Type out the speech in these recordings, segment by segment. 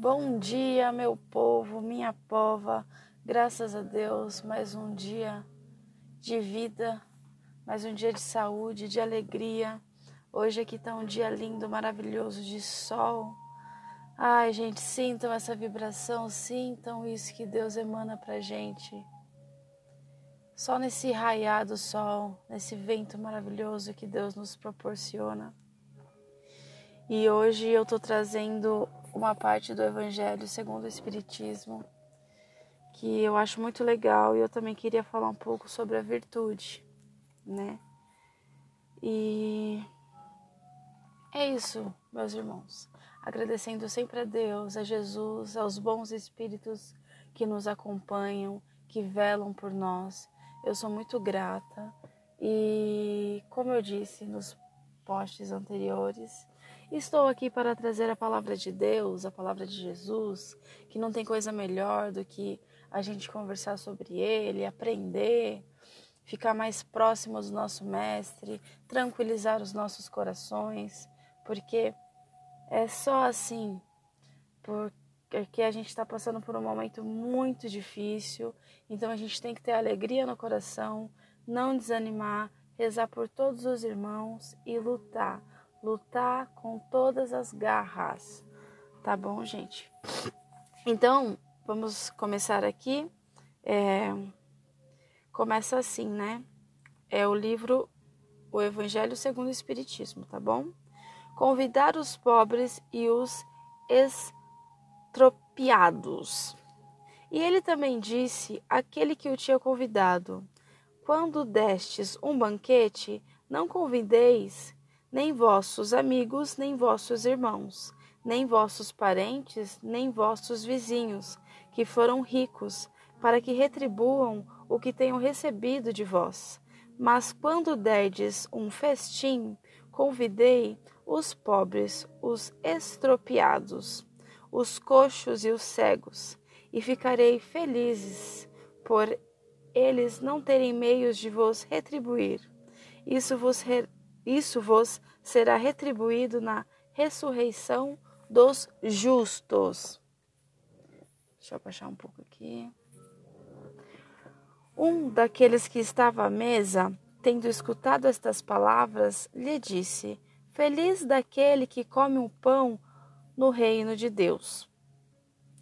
Bom dia, meu povo, minha pova. Graças a Deus, mais um dia de vida, mais um dia de saúde, de alegria. Hoje aqui está um dia lindo, maravilhoso de sol. Ai, gente, sintam essa vibração, sintam isso que Deus emana pra gente. Só nesse raiar do sol, nesse vento maravilhoso que Deus nos proporciona. E hoje eu tô trazendo uma parte do Evangelho segundo o Espiritismo que eu acho muito legal e eu também queria falar um pouco sobre a virtude, né? E é isso, meus irmãos. Agradecendo sempre a Deus, a Jesus, aos bons espíritos que nos acompanham, que velam por nós. Eu sou muito grata e, como eu disse nos postes anteriores, Estou aqui para trazer a palavra de Deus, a palavra de Jesus, que não tem coisa melhor do que a gente conversar sobre ele, aprender, ficar mais próximo do nosso Mestre, tranquilizar os nossos corações, porque é só assim, porque a gente está passando por um momento muito difícil, então a gente tem que ter alegria no coração, não desanimar, rezar por todos os irmãos e lutar lutar com todas as garras. Tá bom, gente? Então, vamos começar aqui. É, começa assim, né? É o livro O Evangelho segundo o Espiritismo, tá bom? Convidar os pobres e os estropiados. E ele também disse aquele que o tinha convidado: Quando destes um banquete, não convideis nem vossos amigos, nem vossos irmãos, nem vossos parentes, nem vossos vizinhos, que foram ricos, para que retribuam o que tenham recebido de vós. Mas quando derdes um festim, convidei os pobres, os estropiados, os coxos e os cegos, e ficarei felizes por eles não terem meios de vos retribuir. Isso vos re isso vos será retribuído na ressurreição dos justos. Deixa eu baixar um pouco aqui. Um daqueles que estava à mesa, tendo escutado estas palavras, lhe disse: Feliz daquele que come o pão no reino de Deus.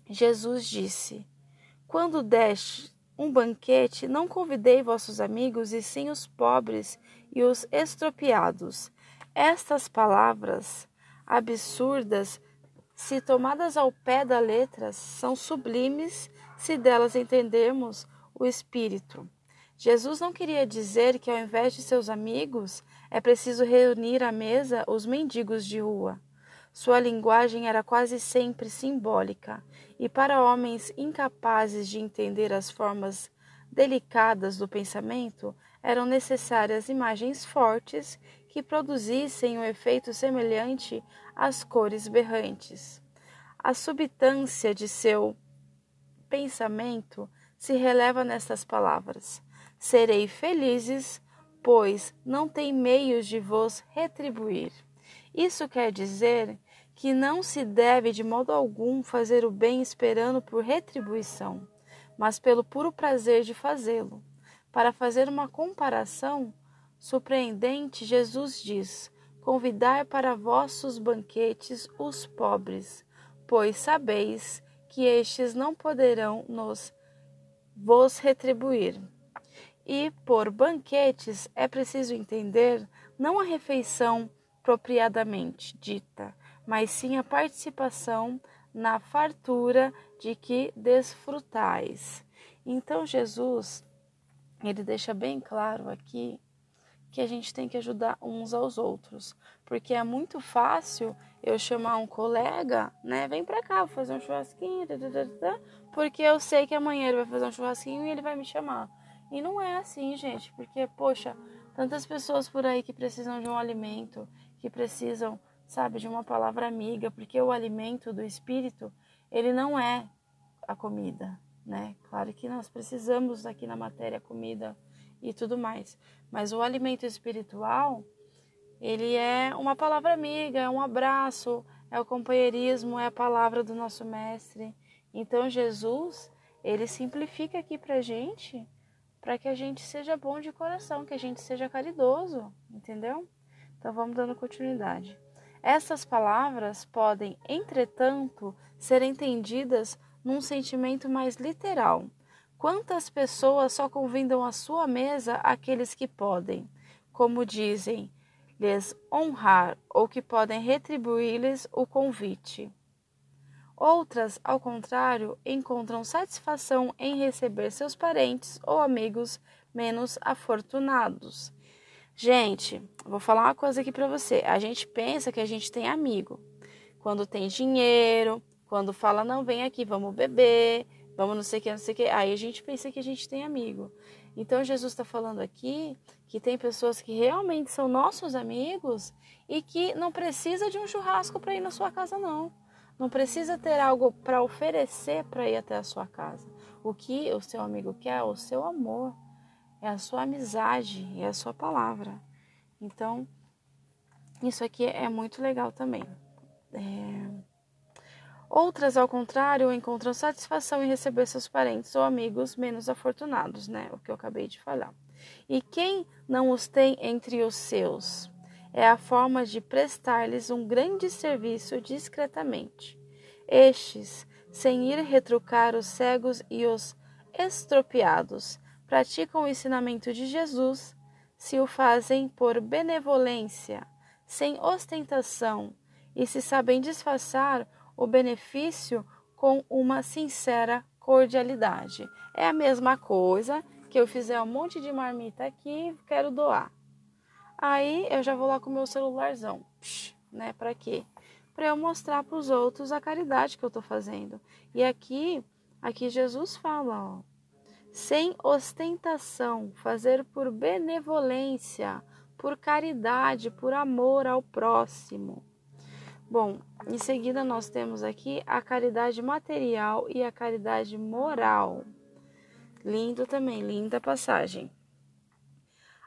Jesus disse: Quando deste um banquete, não convidei vossos amigos, e sim os pobres e os estropiados. Estas palavras absurdas, se tomadas ao pé da letra, são sublimes se delas entendermos o espírito. Jesus não queria dizer que ao invés de seus amigos é preciso reunir à mesa os mendigos de rua. Sua linguagem era quase sempre simbólica, e para homens incapazes de entender as formas delicadas do pensamento, eram necessárias imagens fortes que produzissem um efeito semelhante às cores berrantes. A substância de seu pensamento se releva nestas palavras: Serei felizes, pois não tem meios de vos retribuir. Isso quer dizer que não se deve de modo algum fazer o bem esperando por retribuição, mas pelo puro prazer de fazê-lo. Para fazer uma comparação surpreendente, Jesus diz: Convidai para vossos banquetes os pobres, pois sabeis que estes não poderão nos vos retribuir. E por banquetes é preciso entender não a refeição propriamente dita, mas sim a participação na fartura de que desfrutais. Então Jesus, ele deixa bem claro aqui que a gente tem que ajudar uns aos outros, porque é muito fácil eu chamar um colega, né, vem para cá, vou fazer um churrasquinho, porque eu sei que amanhã ele vai fazer um churrasquinho e ele vai me chamar. E não é assim, gente, porque poxa, tantas pessoas por aí que precisam de um alimento, que precisam sabe, de uma palavra amiga, porque o alimento do espírito, ele não é a comida, né? Claro que nós precisamos aqui na matéria comida e tudo mais, mas o alimento espiritual, ele é uma palavra amiga, é um abraço, é o companheirismo, é a palavra do nosso mestre. Então Jesus, ele simplifica aqui pra gente, para que a gente seja bom de coração, que a gente seja caridoso, entendeu? Então vamos dando continuidade. Essas palavras podem, entretanto, ser entendidas num sentimento mais literal. Quantas pessoas só convidam à sua mesa aqueles que podem, como dizem, lhes honrar ou que podem retribuir-lhes o convite. Outras, ao contrário, encontram satisfação em receber seus parentes ou amigos menos afortunados. Gente, vou falar uma coisa aqui para você. A gente pensa que a gente tem amigo quando tem dinheiro, quando fala não vem aqui, vamos beber, vamos não sei o que, não sei o que. Aí a gente pensa que a gente tem amigo. Então Jesus está falando aqui que tem pessoas que realmente são nossos amigos e que não precisa de um churrasco para ir na sua casa não. Não precisa ter algo para oferecer para ir até a sua casa. O que o seu amigo quer é o seu amor, é a sua amizade, é a sua palavra. Então, isso aqui é muito legal também. É... Outras, ao contrário, encontram satisfação em receber seus parentes ou amigos menos afortunados, né? O que eu acabei de falar. E quem não os tem entre os seus? É a forma de prestar-lhes um grande serviço discretamente. Estes, sem ir retrucar os cegos e os estropiados, praticam o ensinamento de Jesus, se o fazem por benevolência, sem ostentação, e se sabem disfarçar o benefício com uma sincera cordialidade. É a mesma coisa que eu fizer um monte de marmita aqui e quero doar. Aí eu já vou lá com o meu celularzão, né? Para quê? Para eu mostrar para os outros a caridade que eu estou fazendo. E aqui, aqui Jesus fala, ó, sem ostentação, fazer por benevolência, por caridade, por amor ao próximo. Bom, em seguida nós temos aqui a caridade material e a caridade moral. Lindo também, linda passagem.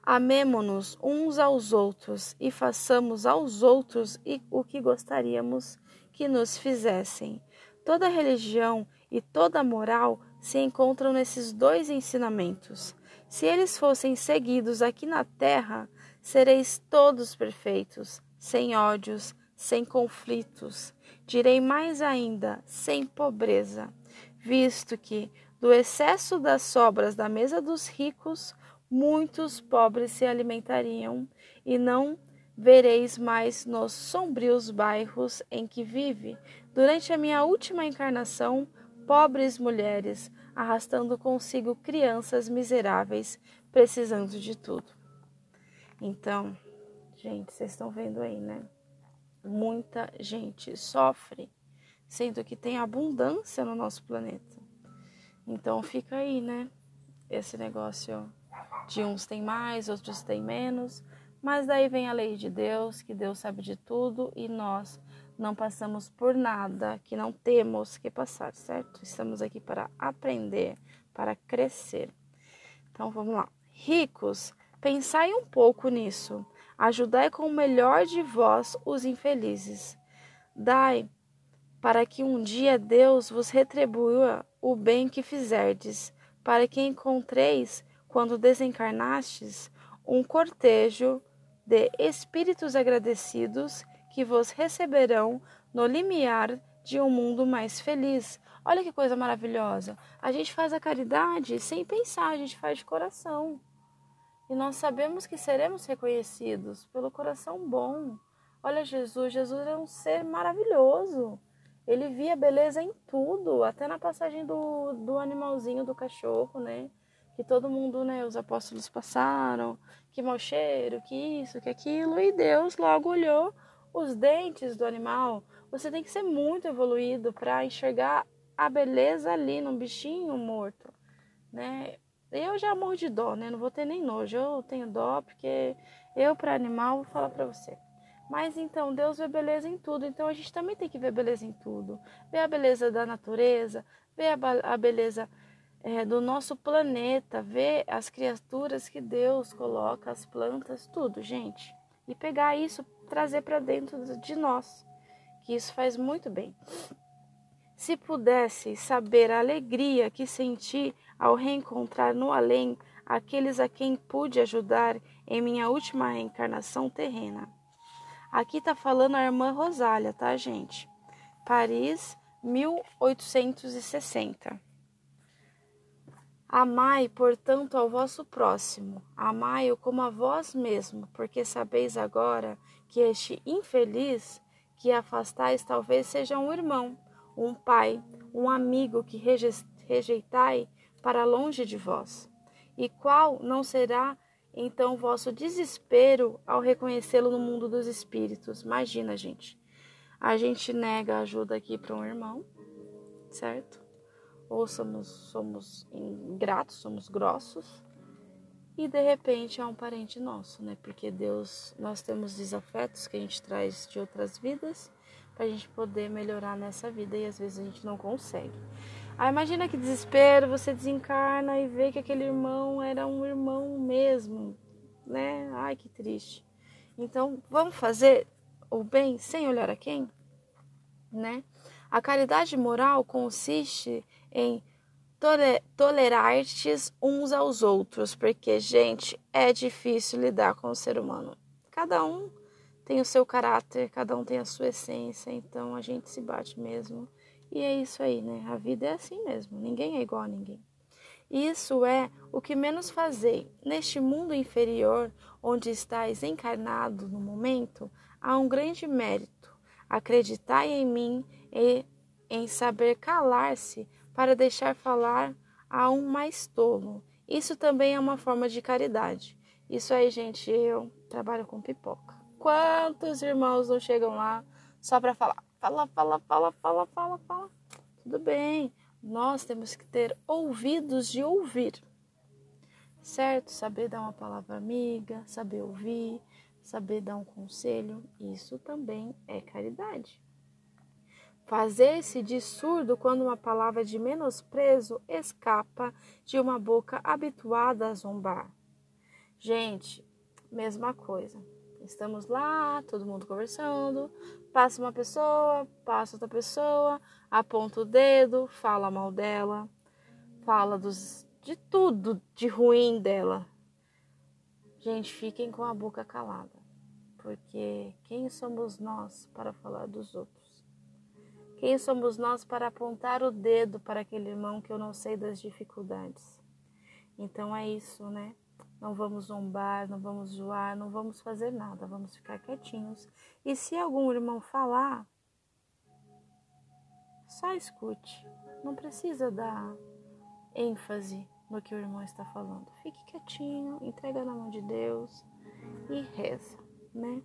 Amemo-nos uns aos outros e façamos aos outros o que gostaríamos que nos fizessem. Toda religião e toda moral se encontram nesses dois ensinamentos. Se eles fossem seguidos aqui na terra, sereis todos perfeitos, sem ódios, sem conflitos, direi mais ainda, sem pobreza, visto que, do excesso das sobras da mesa dos ricos, muitos pobres se alimentariam, e não vereis mais nos sombrios bairros em que vive, durante a minha última encarnação, pobres mulheres, arrastando consigo crianças miseráveis, precisando de tudo. Então, gente, vocês estão vendo aí, né? Muita gente sofre, sendo que tem abundância no nosso planeta. Então fica aí, né? Esse negócio de uns tem mais, outros tem menos, mas daí vem a lei de Deus, que Deus sabe de tudo e nós não passamos por nada que não temos que passar, certo? Estamos aqui para aprender, para crescer. Então vamos lá. Ricos, pensai um pouco nisso. Ajudai com o melhor de vós os infelizes. Dai, para que um dia Deus vos retribua o bem que fizerdes, para que encontreis, quando desencarnastes, um cortejo de espíritos agradecidos que vos receberão no limiar de um mundo mais feliz. Olha que coisa maravilhosa. A gente faz a caridade sem pensar, a gente faz de coração. E nós sabemos que seremos reconhecidos pelo coração bom. Olha Jesus, Jesus é um ser maravilhoso. Ele via beleza em tudo, até na passagem do, do animalzinho do cachorro, né? Que todo mundo, né? Os apóstolos passaram, que mau cheiro, que isso, que aquilo, e Deus logo olhou os dentes do animal. Você tem que ser muito evoluído para enxergar a beleza ali num bichinho morto, né? Eu já morro de dó, né? Não vou ter nem nojo. Eu tenho dó porque eu, para animal, vou falar para você. Mas então, Deus vê beleza em tudo. Então, a gente também tem que ver beleza em tudo. Ver a beleza da natureza, ver a, a beleza é, do nosso planeta, ver as criaturas que Deus coloca, as plantas, tudo, gente. E pegar isso, trazer para dentro de nós. que isso faz muito bem. Se pudesse saber a alegria que senti ao reencontrar no além aqueles a quem pude ajudar em minha última reencarnação terrena. Aqui tá falando a irmã Rosália, tá, gente? Paris, 1860. Amai, portanto, ao vosso próximo, amai-o como a vós mesmo, porque sabeis agora que este infeliz que afastais talvez seja um irmão, um pai, um amigo que rejeitai para longe de vós. E qual não será então vosso desespero ao reconhecê-lo no mundo dos espíritos? Imagina, gente. A gente nega ajuda aqui para um irmão, certo? Ou somos, somos ingratos, somos grossos, e de repente é um parente nosso, né? Porque Deus, nós temos desafetos que a gente traz de outras vidas para a gente poder melhorar nessa vida e às vezes a gente não consegue. Aí imagina que desespero, você desencarna e vê que aquele irmão era um irmão mesmo, né? Ai, que triste. Então, vamos fazer o bem sem olhar a quem? Né? A caridade moral consiste em tolerar-te uns aos outros, porque, gente, é difícil lidar com o ser humano. Cada um tem o seu caráter, cada um tem a sua essência, então a gente se bate mesmo e é isso aí, né? A vida é assim mesmo, ninguém é igual a ninguém. Isso é o que menos fazei. Neste mundo inferior, onde estáis encarnado no momento, há um grande mérito. Acreditai em mim e em saber calar-se para deixar falar a um mais tolo. Isso também é uma forma de caridade. Isso aí, gente, eu trabalho com pipoca. Quantos irmãos não chegam lá só para falar? Fala, fala, fala, fala, fala, fala. Tudo bem. Nós temos que ter ouvidos de ouvir. Certo? Saber dar uma palavra amiga, saber ouvir, saber dar um conselho, isso também é caridade. Fazer-se de surdo quando uma palavra de menosprezo escapa de uma boca habituada a zombar. Gente, mesma coisa. Estamos lá, todo mundo conversando, passa uma pessoa, passa outra pessoa, aponta o dedo, fala mal dela, fala dos, de tudo de ruim dela. Gente, fiquem com a boca calada, porque quem somos nós para falar dos outros? Quem somos nós para apontar o dedo para aquele irmão que eu não sei das dificuldades? Então é isso, né? Não vamos zombar, não vamos zoar, não vamos fazer nada, vamos ficar quietinhos. E se algum irmão falar, só escute. Não precisa dar ênfase no que o irmão está falando. Fique quietinho, entrega na mão de Deus e reza, né?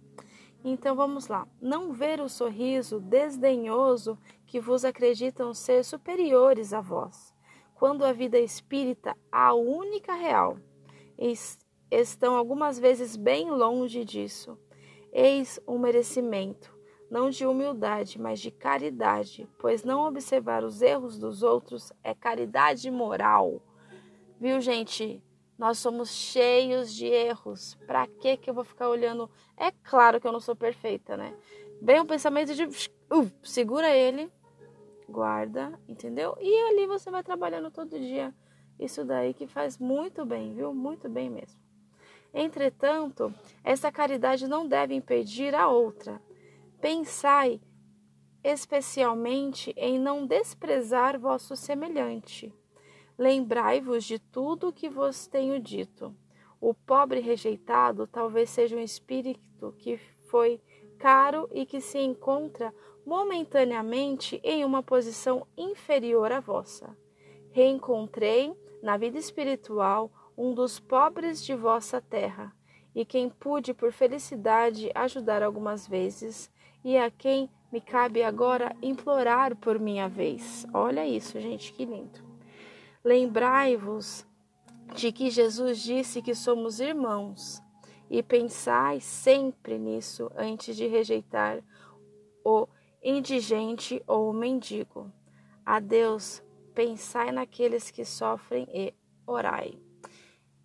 Então vamos lá. Não ver o sorriso desdenhoso que vos acreditam ser superiores a vós, quando a vida espírita, a única real, estão algumas vezes bem longe disso. Eis um merecimento, não de humildade, mas de caridade, pois não observar os erros dos outros é caridade moral. Viu, gente? Nós somos cheios de erros. Para que que eu vou ficar olhando? É claro que eu não sou perfeita, né? Vem o pensamento de uh, segura ele, guarda, entendeu? E ali você vai trabalhando todo dia isso daí que faz muito bem, viu? Muito bem mesmo. Entretanto, essa caridade não deve impedir a outra. Pensai especialmente em não desprezar vosso semelhante. Lembrai-vos de tudo o que vos tenho dito. O pobre rejeitado talvez seja um espírito que foi caro e que se encontra momentaneamente em uma posição inferior à vossa. Reencontrei na vida espiritual um dos pobres de vossa terra, e quem pude por felicidade ajudar algumas vezes, e a quem me cabe agora implorar por minha vez. Olha isso, gente, que lindo. Lembrai-vos de que Jesus disse que somos irmãos, e pensai sempre nisso antes de rejeitar o indigente ou o mendigo. A Deus pensai naqueles que sofrem e orai.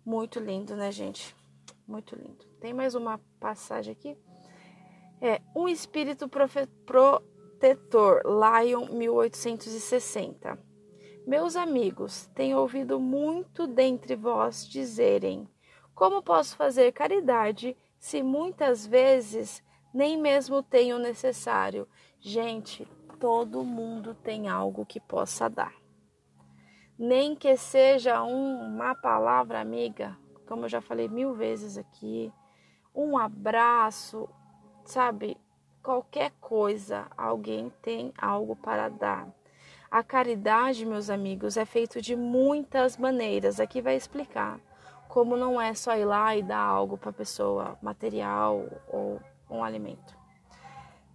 Muito lindo, né, gente? Muito lindo. Tem mais uma passagem aqui. É, um espírito profe, pro, Tetor, Lyon, 1860. Meus amigos, tenho ouvido muito dentre vós dizerem: Como posso fazer caridade se muitas vezes nem mesmo tenho necessário? Gente, todo mundo tem algo que possa dar. Nem que seja uma palavra amiga, como eu já falei mil vezes aqui, um abraço, sabe? Qualquer coisa, alguém tem algo para dar. A caridade, meus amigos, é feito de muitas maneiras. Aqui vai explicar como não é só ir lá e dar algo para a pessoa, material ou um alimento.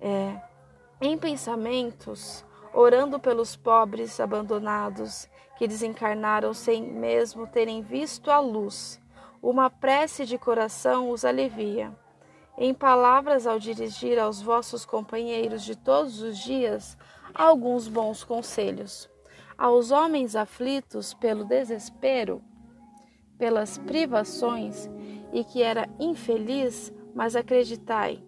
É, em pensamentos, orando pelos pobres abandonados que desencarnaram sem mesmo terem visto a luz, uma prece de coração os alivia. Em palavras, ao dirigir aos vossos companheiros de todos os dias alguns bons conselhos. Aos homens aflitos pelo desespero, pelas privações e que era infeliz, mas acreditai,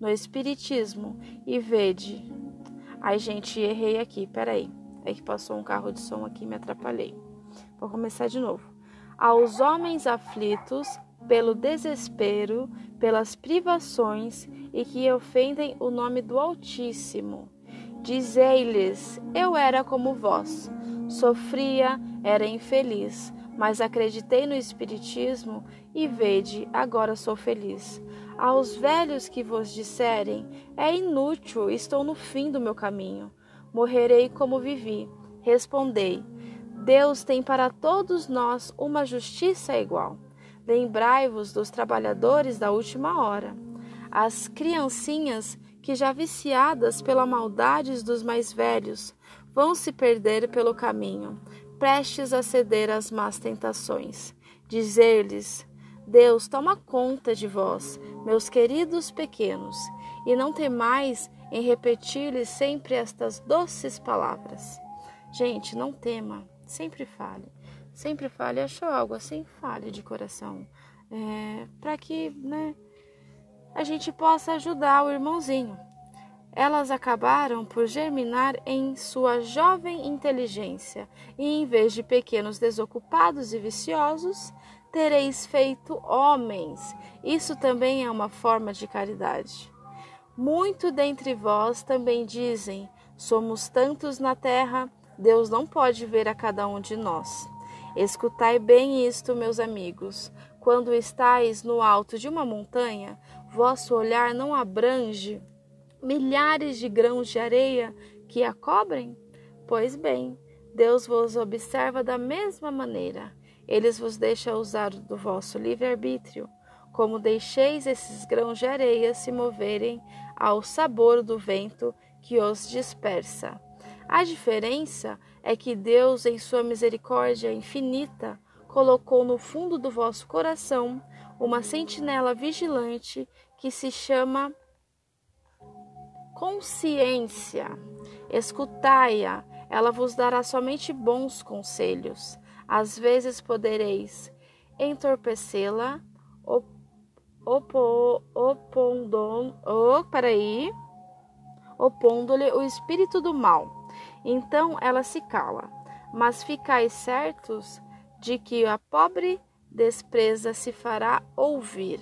no Espiritismo e vede. Ai, gente, errei aqui, peraí. É que passou um carro de som aqui e me atrapalhei. Vou começar de novo. Aos homens aflitos pelo desespero, pelas privações e que ofendem o nome do Altíssimo. Dizei-lhes: Eu era como vós, sofria, era infeliz, mas acreditei no Espiritismo e vede, agora sou feliz. Aos velhos que vos disserem: É inútil, estou no fim do meu caminho. Morrerei como vivi. Respondei: Deus tem para todos nós uma justiça igual. Lembrai-vos dos trabalhadores da última hora. As criancinhas que já viciadas pela maldade dos mais velhos vão se perder pelo caminho, prestes a ceder às más tentações. Dizer-lhes: Deus toma conta de vós, meus queridos pequenos, e não temais em repetir-lhes sempre estas doces palavras. Gente, não tema, sempre fale. Sempre fale. Achou algo assim? Fale de coração. É, Para que né, a gente possa ajudar o irmãozinho. Elas acabaram por germinar em sua jovem inteligência, e em vez de pequenos desocupados e viciosos, tereis feito homens. Isso também é uma forma de caridade. Muito dentre vós também dizem: somos tantos na terra, Deus não pode ver a cada um de nós. Escutai bem isto, meus amigos. Quando estáis no alto de uma montanha, vosso olhar não abrange milhares de grãos de areia que a cobrem? Pois bem, Deus vos observa da mesma maneira. Eles vos deixa usar do vosso livre-arbítrio, como deixeis esses grãos de areia se moverem ao sabor do vento que os dispersa. A diferença é que Deus, em sua misericórdia infinita, colocou no fundo do vosso coração uma sentinela vigilante que se chama consciência. Escutai-a, ela vos dará somente bons conselhos. Às vezes podereis entorpecê-la, opo, opondo, oh, peraí, opondo-lhe o espírito do mal. Então ela se cala. Mas ficai certos de que a pobre despreza se fará ouvir.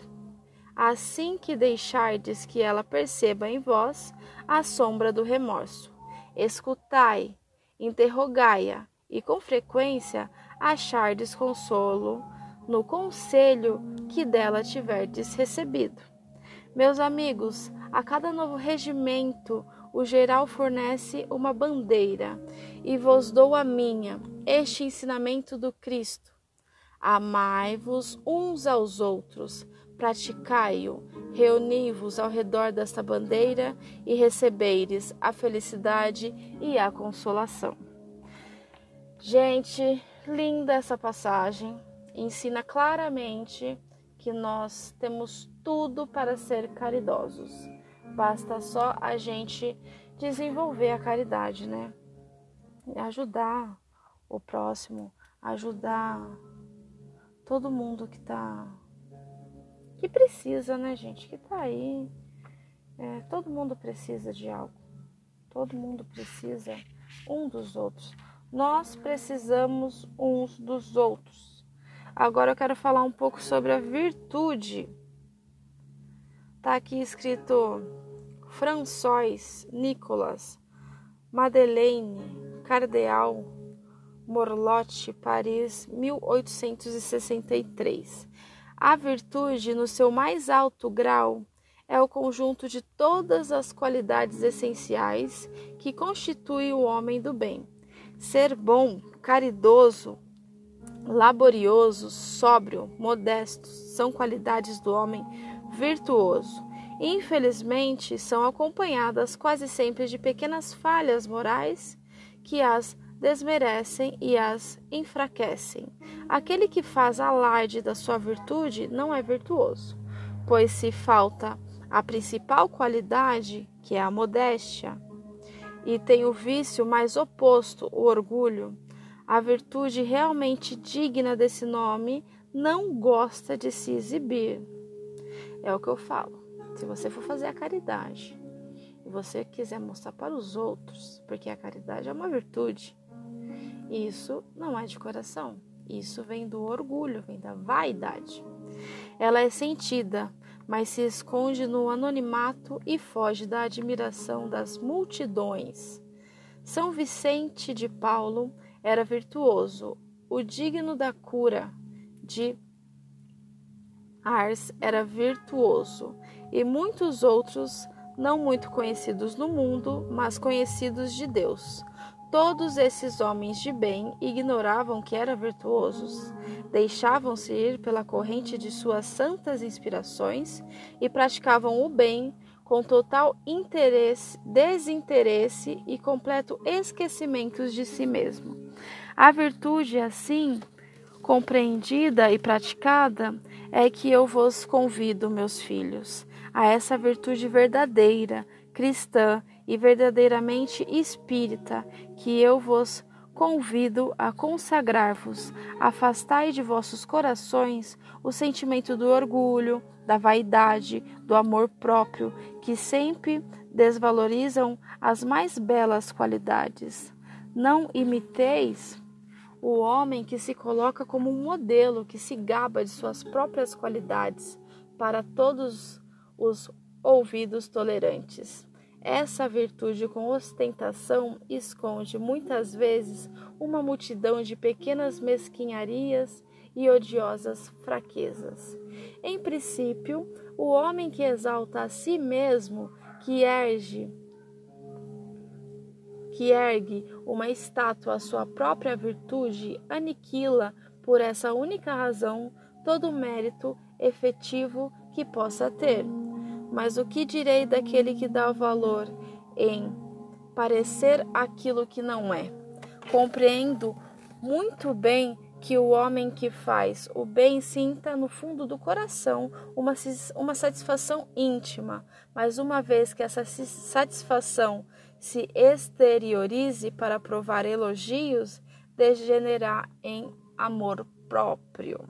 Assim que deixardes que ela perceba em vós a sombra do remorso. Escutai, interrogai-a, e com frequência achardes consolo no conselho que dela tiverdes recebido. Meus amigos, a cada novo regimento o geral fornece uma bandeira, e vos dou a minha, este ensinamento do Cristo. Amai-vos uns aos outros, praticai-o, reuni-vos ao redor desta bandeira e recebeires a felicidade e a consolação. Gente, linda essa passagem, ensina claramente que nós temos tudo para ser caridosos. Basta só a gente desenvolver a caridade, né? Ajudar o próximo, ajudar todo mundo que tá que precisa, né, gente? Que tá aí. É, todo mundo precisa de algo. Todo mundo precisa um dos outros. Nós precisamos uns dos outros. Agora eu quero falar um pouco sobre a virtude. Tá aqui escrito François Nicolas Madeleine Cardeal Morlotte, Paris, 1863. A virtude, no seu mais alto grau, é o conjunto de todas as qualidades essenciais que constituem o homem do bem. Ser bom, caridoso, laborioso, sóbrio, modesto são qualidades do homem virtuoso. Infelizmente, são acompanhadas quase sempre de pequenas falhas morais que as desmerecem e as enfraquecem. Aquele que faz alarde da sua virtude não é virtuoso, pois se falta a principal qualidade, que é a modéstia, e tem o vício mais oposto, o orgulho, a virtude realmente digna desse nome não gosta de se exibir. É o que eu falo. Se você for fazer a caridade e você quiser mostrar para os outros, porque a caridade é uma virtude, isso não é de coração. Isso vem do orgulho, vem da vaidade. Ela é sentida, mas se esconde no anonimato e foge da admiração das multidões. São Vicente de Paulo era virtuoso, o digno da cura de Ars era virtuoso, e muitos outros, não muito conhecidos no mundo, mas conhecidos de Deus. Todos esses homens de bem ignoravam que eram virtuosos, deixavam-se ir pela corrente de suas santas inspirações e praticavam o bem com total interesse, desinteresse e completo esquecimento de si mesmo. A virtude, assim compreendida e praticada, é que eu vos convido, meus filhos, a essa virtude verdadeira, cristã e verdadeiramente espírita, que eu vos convido a consagrar-vos. Afastai de vossos corações o sentimento do orgulho, da vaidade, do amor próprio, que sempre desvalorizam as mais belas qualidades. Não imiteis o homem que se coloca como um modelo, que se gaba de suas próprias qualidades para todos os ouvidos tolerantes. Essa virtude com ostentação esconde muitas vezes uma multidão de pequenas mesquinharias e odiosas fraquezas. Em princípio, o homem que exalta a si mesmo, que erge que ergue uma estátua à sua própria virtude, aniquila por essa única razão todo o mérito efetivo que possa ter. Mas o que direi daquele que dá valor em parecer aquilo que não é? Compreendo muito bem que o homem que faz o bem sinta no fundo do coração uma, uma satisfação íntima, mas uma vez que essa satisfação se exteriorize para provar elogios, degenerar em amor próprio.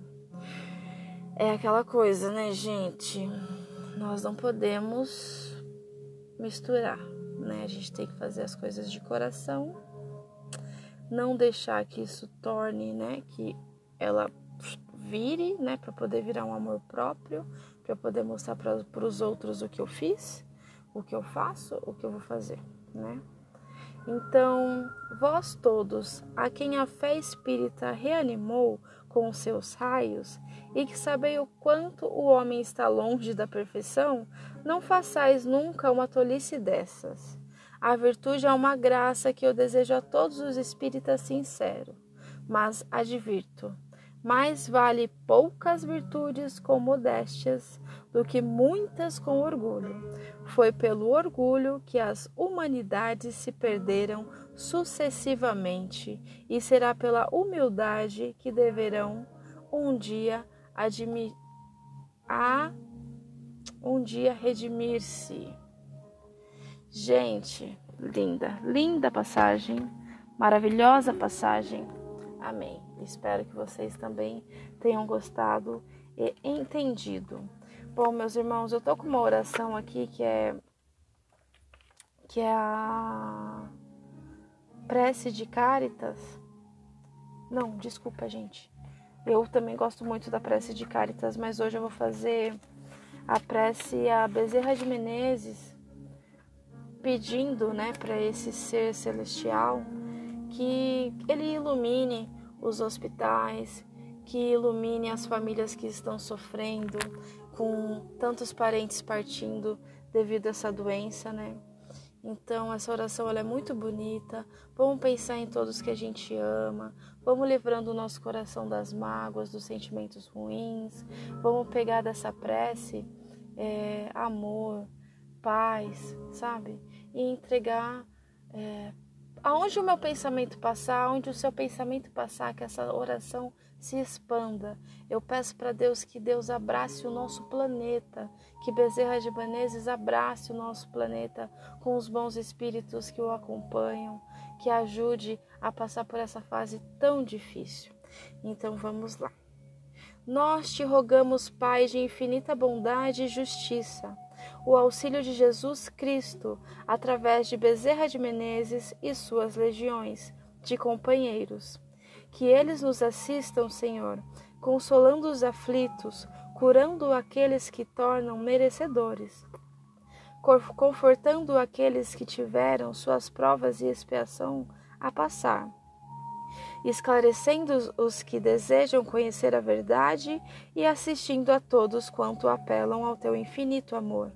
É aquela coisa, né, gente? nós não podemos misturar, né? A gente tem que fazer as coisas de coração, não deixar que isso torne, né, que ela vire, né, para poder virar um amor próprio, para poder mostrar para os outros o que eu fiz, o que eu faço, o que eu vou fazer, né? Então, vós todos, a quem a fé espírita reanimou com seus raios, e que sabei o quanto o homem está longe da perfeição, não façais nunca uma tolice dessas. A virtude é uma graça que eu desejo a todos os espíritas sinceros, mas advirto: mais vale poucas virtudes com modéstias do que muitas com orgulho. Foi pelo orgulho que as humanidades se perderam sucessivamente, e será pela humildade que deverão um dia admi a um dia redimir-se. Gente, linda, linda passagem, maravilhosa passagem. Amém. Espero que vocês também tenham gostado e entendido. Bom, meus irmãos, eu tô com uma oração aqui que é que é a prece de Caritas. Não, desculpa, gente. Eu também gosto muito da prece de Caritas, mas hoje eu vou fazer a prece a Bezerra de Menezes, pedindo, né, para esse ser celestial que ele ilumine os hospitais, que ilumine as famílias que estão sofrendo com tantos parentes partindo devido a essa doença, né? Então, essa oração ela é muito bonita. Vamos pensar em todos que a gente ama. Vamos livrando o nosso coração das mágoas, dos sentimentos ruins. Vamos pegar dessa prece é, amor, paz, sabe? E entregar é, aonde o meu pensamento passar, aonde o seu pensamento passar, que essa oração se expanda. Eu peço para Deus que Deus abrace o nosso planeta, que Bezerra de Banezes abrace o nosso planeta com os bons espíritos que o acompanham, que ajude a passar por essa fase tão difícil. Então vamos lá. Nós te rogamos, Pai de infinita bondade e justiça, o auxílio de Jesus Cristo, através de Bezerra de Menezes e suas legiões de companheiros que eles nos assistam, Senhor, consolando os aflitos, curando aqueles que tornam merecedores, confortando aqueles que tiveram suas provas e expiação a passar, esclarecendo os que desejam conhecer a verdade e assistindo a todos quanto apelam ao teu infinito amor.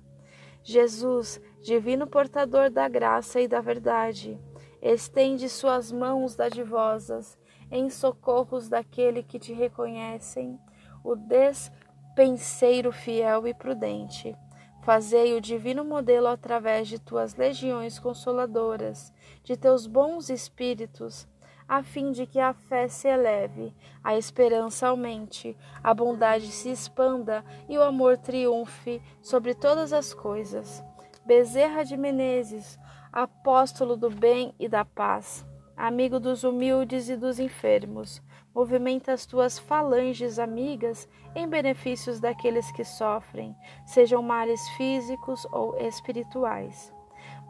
Jesus, divino portador da graça e da verdade, estende suas mãos dadivosas em socorros daquele que te reconhecem, o despenseiro fiel e prudente. Fazei o divino modelo através de tuas legiões consoladoras, de teus bons espíritos, a fim de que a fé se eleve, a esperança aumente, a bondade se expanda e o amor triunfe sobre todas as coisas. Bezerra de Menezes, apóstolo do bem e da paz amigo dos humildes e dos enfermos, movimenta as tuas falanges amigas em benefícios daqueles que sofrem, sejam males físicos ou espirituais.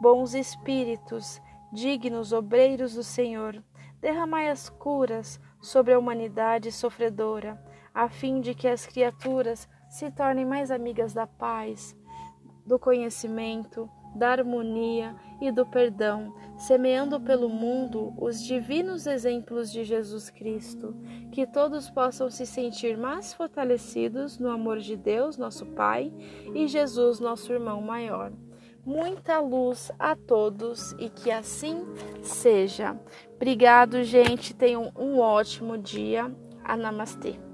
Bons espíritos, dignos obreiros do Senhor, derramai as curas sobre a humanidade sofredora, a fim de que as criaturas se tornem mais amigas da paz, do conhecimento, da harmonia e do perdão, semeando pelo mundo os divinos exemplos de Jesus Cristo, que todos possam se sentir mais fortalecidos no amor de Deus, nosso Pai, e Jesus, nosso irmão maior. Muita luz a todos e que assim seja. Obrigado, gente. Tenham um ótimo dia. Namastê.